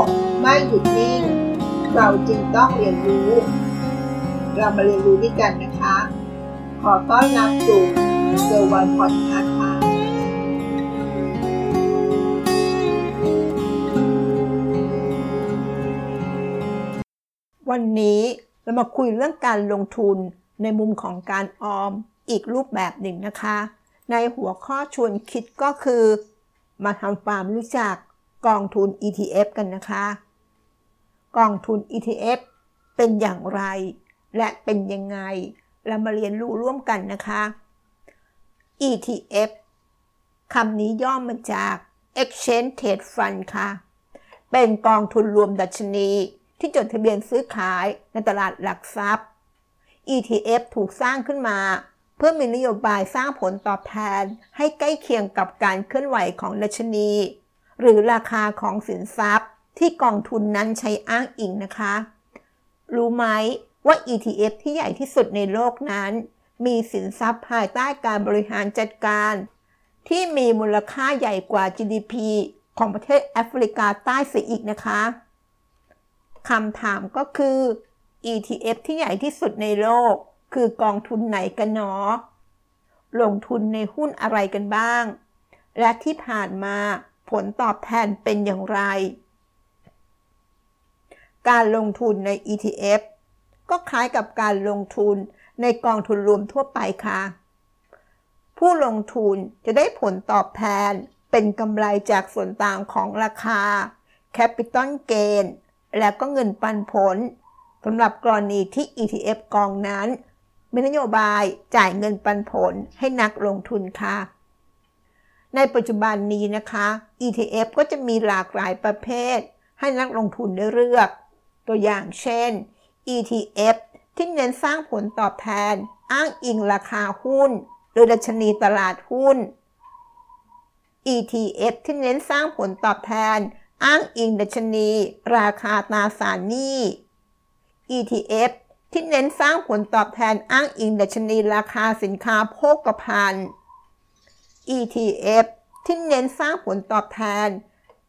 กไม่หยุดนิ่ง เราจึงต้องเรียนรู้ เรามาเรียนรู้ด้วยกันนะคะ ขอต้อนรับสู่เซอร์วันพอดคาส์ค่ะวันนี้เรามาคุยเรื่องการลงทุนในมุมของการออมอีกรูปแบบหนึ่งนะคะ ในหัวข้อชวนคิดก็คือ มาทำความรู้จัก กองทุน ETF กันนะคะ กองทุน ETF เป็นอย่างไร และเป็นยังไง เรามาเรียนรู้ร่วมกันนะคะ ETF คำนี้ย่อมาจาก Exchange Trade Fund ค่ะ เป็นกองทุนรวมดัชนี ที่จดทะเบียนซื้อขายในตลาดหลักทรัพย์ ETF ถูกสร้างขึ้นมา เพื่อมีนโยบายสร้างผลตอบแทนให้ใกล้เคียงกับการเคลื่อนไหวของดัชนี หรือราคาของสินทรัพย์ที่กองทุนนั้นใช้อ้างอิงนะคะ รู้ไหมว่า ETF ที่ใหญ่ที่สุดในโลกนั้น มีสินทรัพย์ภายใต้การบริหารจัดการ ที่มีมูลค่าใหญ่กว่า GDP ของประเทศแอฟริกาใต้เสียอีกนะคะคำถามก็คือ ETF ที่ใหญ่ที่สุดในโลก คือกองทุนไหนกันหนอ ลงทุนในหุ้นอะไรกันบ้าง และที่ผ่านมา ผลตอบแทนเป็นอย่างไร การลงทุนใน ETF ก็คล้ายกับการลงทุนในกองทุนรวมทั่วไปค่ะ ผู้ลงทุนจะได้ผลตอบแทนเป็นกำไรจากส่วนต่างของราคา Capital Gain และก็เงินปันผลสำหรับกรณีที่ ETF กองนั้นมีนโยบายจ่ายเงินปันผลให้นักลงทุนค่ะ ในปัจจุบันนี้นะคะ ETF ก็จะมีหลากหลายประเภท ให้นักลงทุนได้เลือก ตัวอย่างเช่น ETF ที่เน้นสร้างผลตอบแทน อ้างอิงราคาหุ้น หรือดัชนีตลาดหุ้น ETF ที่เน้นสร้างผลตอบแทน อ้างอิงดัชนี ราคาตราสารหนี้ ETF ที่เน้นสร้างผลตอบแทนอ้างอิงดัชนีราคาสินค้าโภคภัณฑ์ ETF ที่เน้นสร้างผลตอบแทน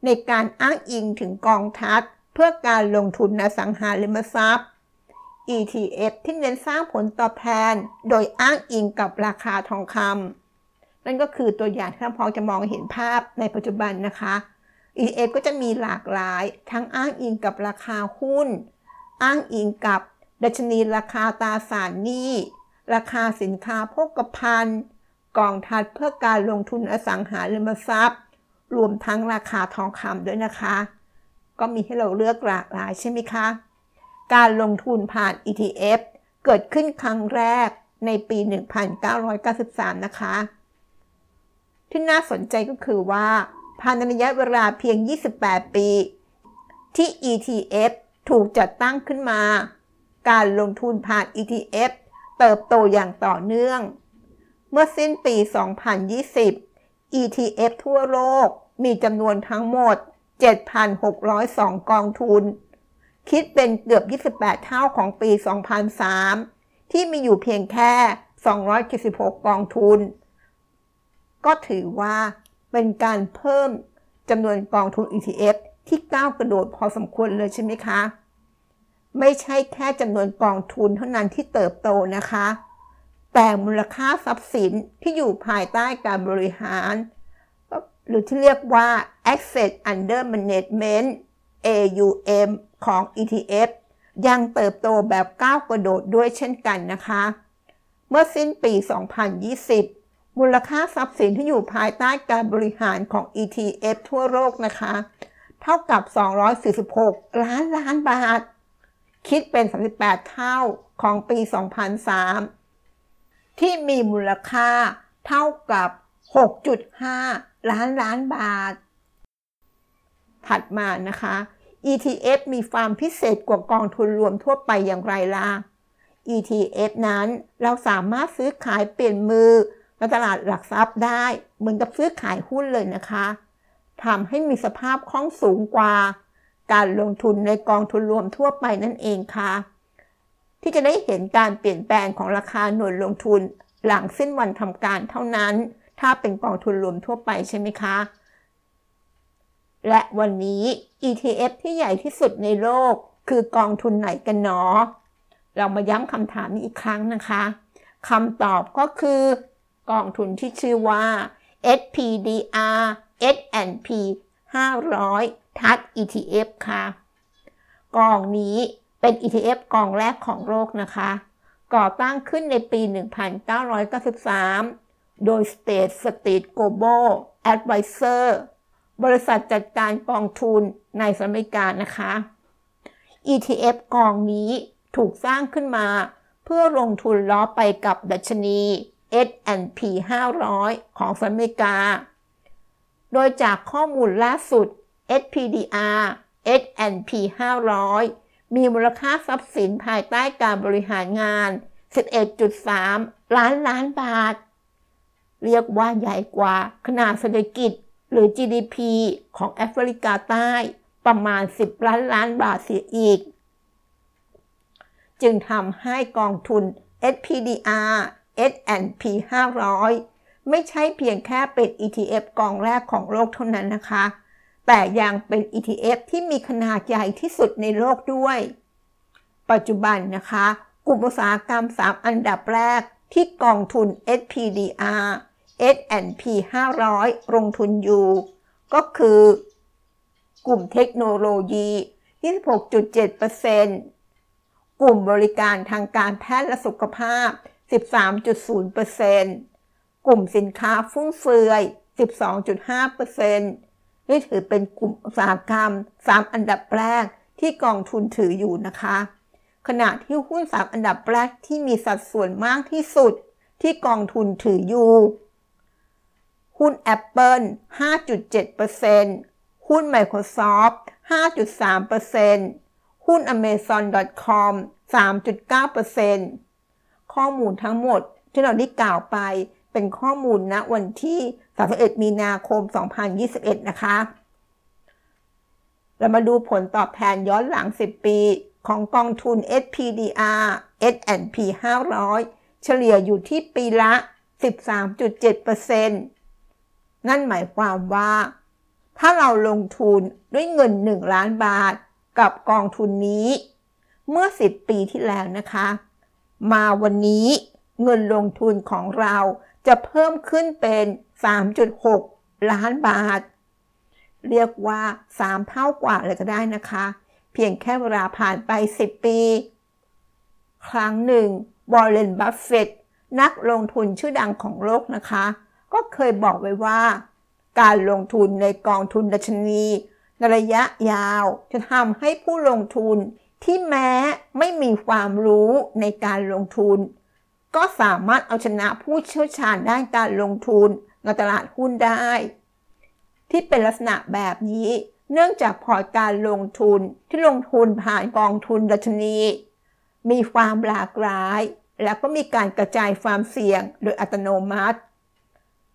ในการอ้างอิงถึงกองทัพเพื่อการลงทุนในสังหาริมทรัพย์ ETF ที่เน้นสร้างผลตอบแทน โดยอ้างอิงกับราคาทองคำนั่นก็คือตัวอย่างที่ท่านพอจะมองเห็นภาพในปัจจุบันนะคะ ETF ก็จะมีหลากหลาย ทั้งอ้างอิงกับราคาหุ้น อ้างอิงกับดัชนีราคาตราสารหนี้ ราคาสินค้าโภคภัณฑ์ กองทัพเพื่อการลงทุนอสังหาริมทรัพย์ รวมทั้งราคาทองคำด้วยนะคะ ก็มีให้เราเลือกหลากหลายใช่ไหมคะ การลงทุนผ่าน ETF เกิดขึ้นครั้งแรกในปี 1993 นะคะ ที่น่าสนใจก็คือว่าภายในระยะเวลาเพียง 28 ปี ที่ ETF ถูกจัดตั้งขึ้นมา การลงทุนผ่าน ETF เติบโตอย่างต่อเนื่อง เมื่อสิ้นปี 2020 ETF ทั่วโลกมีจำนวนทั้งหมด 7,602 กองทุน คิดเป็นเกือบ 28 เท่าของปี 2003 ที่มีอยู่เพียงแค่ 276 กองทุน ก็ถือว่าเป็นการเพิ่มจำนวนกองทุน ETF ที่ก้าวกระโดดพอสมควรเลยใช่ไหมคะ ไม่ใช่แค่จำนวนกองทุนเท่านั้นที่เติบโตนะคะ แต่มูลค่าทรัพย์สินที่อยู่ภายใต้การบริหาร หรือที่เรียกว่า Asset Under Management AUM ของ ETF ยังเติบโตแบบก้าวกระโดดด้วยเช่นกันนะคะ เมื่อสิ้นปี 2020 มูลค่าทรัพย์สินที่อยู่ภายใต้การบริหารของ ETF ทั่วโลกนะคะ เท่ากับ 246 ล้านล้านบาท คิดเป็น 38 เท่าของปี 2003 ที่มีมูลค่าเท่ากับ 6.5 ล้านล้านบาท ถัดมานะคะ ETF มีความพิเศษกว่ากองทุนรวมทั่วไปอย่างไรล่ะ ETF นั้นเราสามารถซื้อขายเปลี่ยนมือในตลาดหลักทรัพย์ได้ เหมือนกับซื้อขายหุ้นเลยนะคะทำให้มีสภาพคล่องสูงกว่า การลงทุนในกองทุนรวมทั่วไปนั่นเองค่ะ ที่จะได้เห็นการเปลี่ยนแปลงของราคาหน่วยลงทุน หลังสิ้นวันทำการเท่านั้น ถ้าเป็นกองทุนรวมทั่วไปใช่ไหมคะ และวันนี้ ETF ที่ใหญ่ที่สุดในโลก คือกองทุนไหนกันเนาะเรามาย้ำคำถามนี้อีกครั้งนะคะคำตอบก็คือกองทุนที่ชื่อว่า SPDR S&P 500 ทัด ETF ค่ะ กองนี้ เป็น ETF กองแรกของโลกนะคะ ก่อตั้งขึ้นในปี 1993 โดย State Street Global Advisor บริษัทจัดการกองทุนในสหรัฐอเมริกานะคะ ETF กองนี้ถูกสร้างขึ้นมา เพื่อลงทุนล้อไปกับดัชนี S&P 500 ของสหรัฐอเมริกา โดยจากข้อมูลล่าสุด SPDR S&P 500 มีมูลค่าทรัพย์สินภายใต้การบริหารงาน 11.3 ล้านล้านบาท เรียกว่าใหญ่กว่าขนาดเศรษฐกิจหรือ GDP ของแอฟริกาใต้ประมาณ 10 ล้านล้านบาทเสียอีก จึงทำให้กองทุน SPDR S&P 500 ไม่ใช่เพียงแค่เป็น ETF กองแรกของโลกเท่านั้นนะคะ แต่ยังเป็น ETF ที่มีขนาดใหญ่ที่สุดในโลกด้วย ปัจจุบันนะคะ กลุ่มอุตสาหกรรม 3 อันดับแรกที่กองทุน SPDR S&P 500 ลงทุนอยู่ ก็คือกลุ่มเทคโนโลยี 26.7%กลุ่มบริการทางการแพทย์และสุขภาพ 13.0%กลุ่มสินค้าฟุ่มเฟือย 12.5% นี่ถือเป็นกลุ่มอุตสาหกรรม 3 อันดับแรกที่กองทุนถืออยู่นะคะ ขณะที่หุ้น 3 อันดับแรกที่มีสัดส่วนมากที่สุดที่กองทุนถืออยู่ หุ้น Apple 5.7%หุ้น Microsoft 5.3%หุ้น Amazon.com 3.9%ข้อมูลทั้งหมดที่เราได้กล่าวไป เป็นข้อมูลณวันที่ 31 มีนาคม 2021 นะคะ เรามาดูผลตอบแทนย้อนหลัง 10 ปี ของกองทุน SPDR S&P 500 เฉลี่ยอยู่ที่ปีละ 13.7%นั่นหมายความว่า ถ้าเราลงทุนด้วยเงิน 1 ล้านบาทกับกองทุนนี้ เมื่อ 10 ปีที่แล้วนะคะ มาวันนี้เงินลงทุนของเรา จะเพิ่มขึ้นเป็น 3.6 ล้านบาท เรียกว่า 3 เท่ากว่าเลยก็ได้นะคะ เพียงแค่เวลาผ่านไป 10 ปี ครั้งหนึ่งวอร์เรนบัฟเฟตต์นักลงทุนชื่อดังของโลกนะคะ ก็เคยบอกไว้ว่า การลงทุนในกองทุนดัชนีในระยะยาวจะทำให้ผู้ลงทุนที่แม้ไม่มีความรู้ในการลงทุน ก็สามารถเอาชนะผู้เชี่ยวชาญด้านการลงทุนในตลาดหุ้นได้ ที่เป็นลักษณะแบบนี้ เนื่องจากพอร์ตการลงทุนที่ลงทุนผ่านกองทุนดัชนี มีความหลากหลาย และก็มีการกระจายความเสี่ยงโดยอัตโนมัติ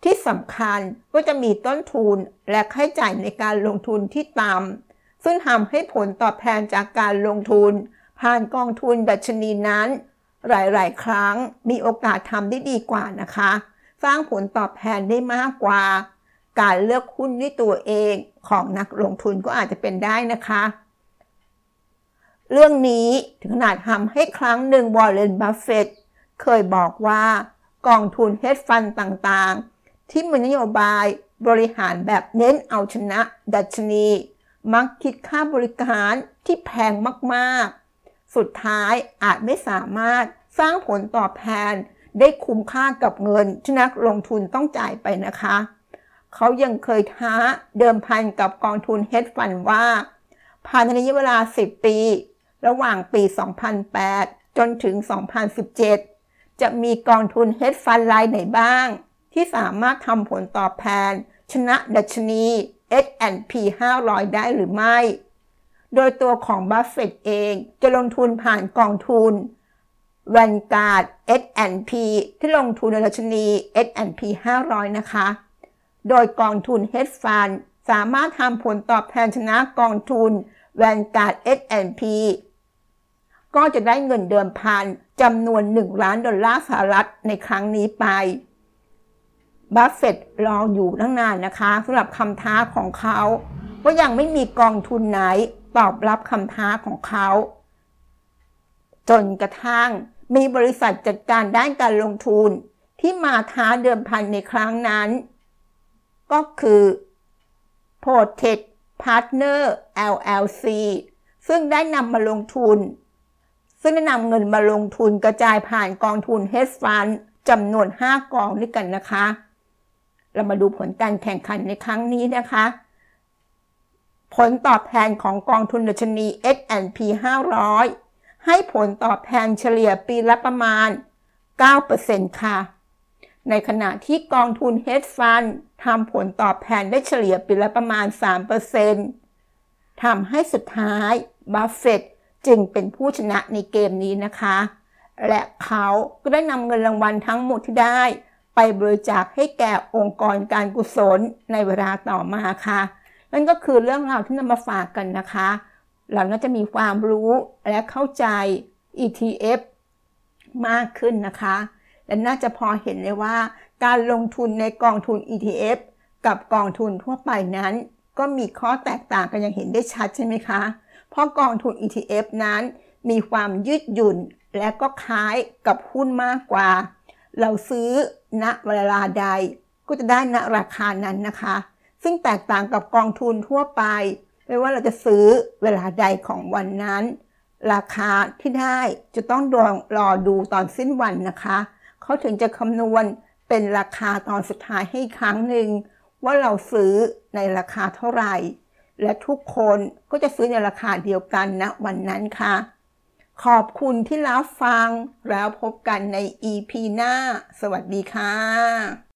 ที่สำคัญก็จะมีต้นทุนและค่าใช้จ่ายในการลงทุนที่ต่ำซึ่งทำให้ผลตอบแทนจากการลงทุน ผ่านกองทุนดัชนีนั้น หลาย ๆ ครั้งมีโอกาสทำได้ดีกว่านะคะ สร้างผลตอบแทนได้มากกว่า การเลือกหุ้นด้วยตัวเองของนักลงทุนก็อาจจะเป็นได้นะคะ เรื่องนี้ถึงขนาดทำให้ครั้งหนึ่งวอร์เรนบัฟเฟตต์เคยบอกว่ากองทุน Hedge Fund ต่างๆ ที่มีนโยบายบริหารแบบเน้นเอาชนะ ดัชนี มักคิดค่าบริการที่แพงมากๆ สุดท้ายอาจไม่สามารถสร้างผลตอบแทนได้คุ้มค่ากับเงินที่นักลงทุนต้องจ่ายไปนะคะ เขายังเคยท้าเดิมพันกับกองทุน Hedge Fund ว่าภายในระยะเวลา 10 ปี ระหว่างปี 2008 จนถึง 2017 จะมีกองทุน Hedge Fund รายไหนบ้าง ที่สามารถทำผลตอบแทน ชนะดัชนี S&P 500 ได้หรือไม่ โดยตัวของบัฟเฟตต์เองจะลงทุนผ่านกองทุน Vanguard S&P ที่ลงทุนในดัชนี S&P 500 นะคะ โดยกองทุน Hedge Fund สามารถทำผลตอบแทนชนะกองทุน Vanguard S&P ก็จะได้เงินเดิมพันจำนวน 1 ล้านดอลลาร์สหรัฐในครั้งนี้ไป บัฟเฟตต์รออยู่ตั้งนานนะคะสำหรับคำท้าของเขา ว่ายังไม่มีกองทุนไหน ตอบรับคำท้าของเขา จนกระทั่งมีบริษัทจัดการด้านการลงทุนที่มาท้าเดิมพันในครั้งนั้น ก็คือ p o t e c Partner LLC ซึ่งได้นำมาลงทุน ซึ่งได้นำเงินมาลงทุนกระจายผ่านกองทุน Hedge Fund จำนวน 5 กองด้วยกันนะคะ เรามาดูผลการแข่งขันในครั้งนี้นะคะ ผลตอบแทนของกองทุนดัชนี S&P 500 ให้ผลตอบแทนเฉลี่ยปีละประมาณ 9%ค่ะ ในขณะที่กองทุน Hedge Fund ทำผลตอบแทนได้เฉลี่ยปีละประมาณ 3%ทำให้สุดท้ายบัฟเฟตจึงเป็นผู้ชนะในเกมนี้นะคะ และเขาก็ได้นำเงินรางวัลทั้งหมดที่ได้ ไปบริจาคให้แก่องค์กรการกุศลในเวลาต่อมาค่ะ นั่นก็คือเรื่องราวที่นำมาฝากกันนะคะ เราน่าจะมีความรู้และเข้าใจ ETF มากขึ้นนะคะ และน่าจะพอเห็นเลยว่า การลงทุนในกองทุน ETF กับกองทุนทั่วไปนั้น ก็มีข้อแตกต่างกันอย่างเห็นได้ชัดใช่ไหมคะ เพราะกองทุน ETF นั้นมีความยืดหยุ่นและก็คล้ายกับหุ้นมากกว่า เราซื้อณเวลาใดก็จะได้ณราคานั้นนะคะ ซึ่งแตกต่างกับกองทุนทั่วไป ไม่ว่าเราจะซื้อเวลาใดของวันนั้น ราคาที่ได้จะต้องรอดูตอนสิ้นวันนะคะ เขาถึงจะคำนวณเป็นราคาตอนสุดท้ายให้ครั้งหนึ่ง ว่าเราซื้อในราคาเท่าไหร่ และทุกคนก็จะซื้อในราคาเดียวกันณนะวันนั้นค่ะ ขอบคุณที่รับฟังแล้วพบกันใน EP หน้า สวัสดีค่ะ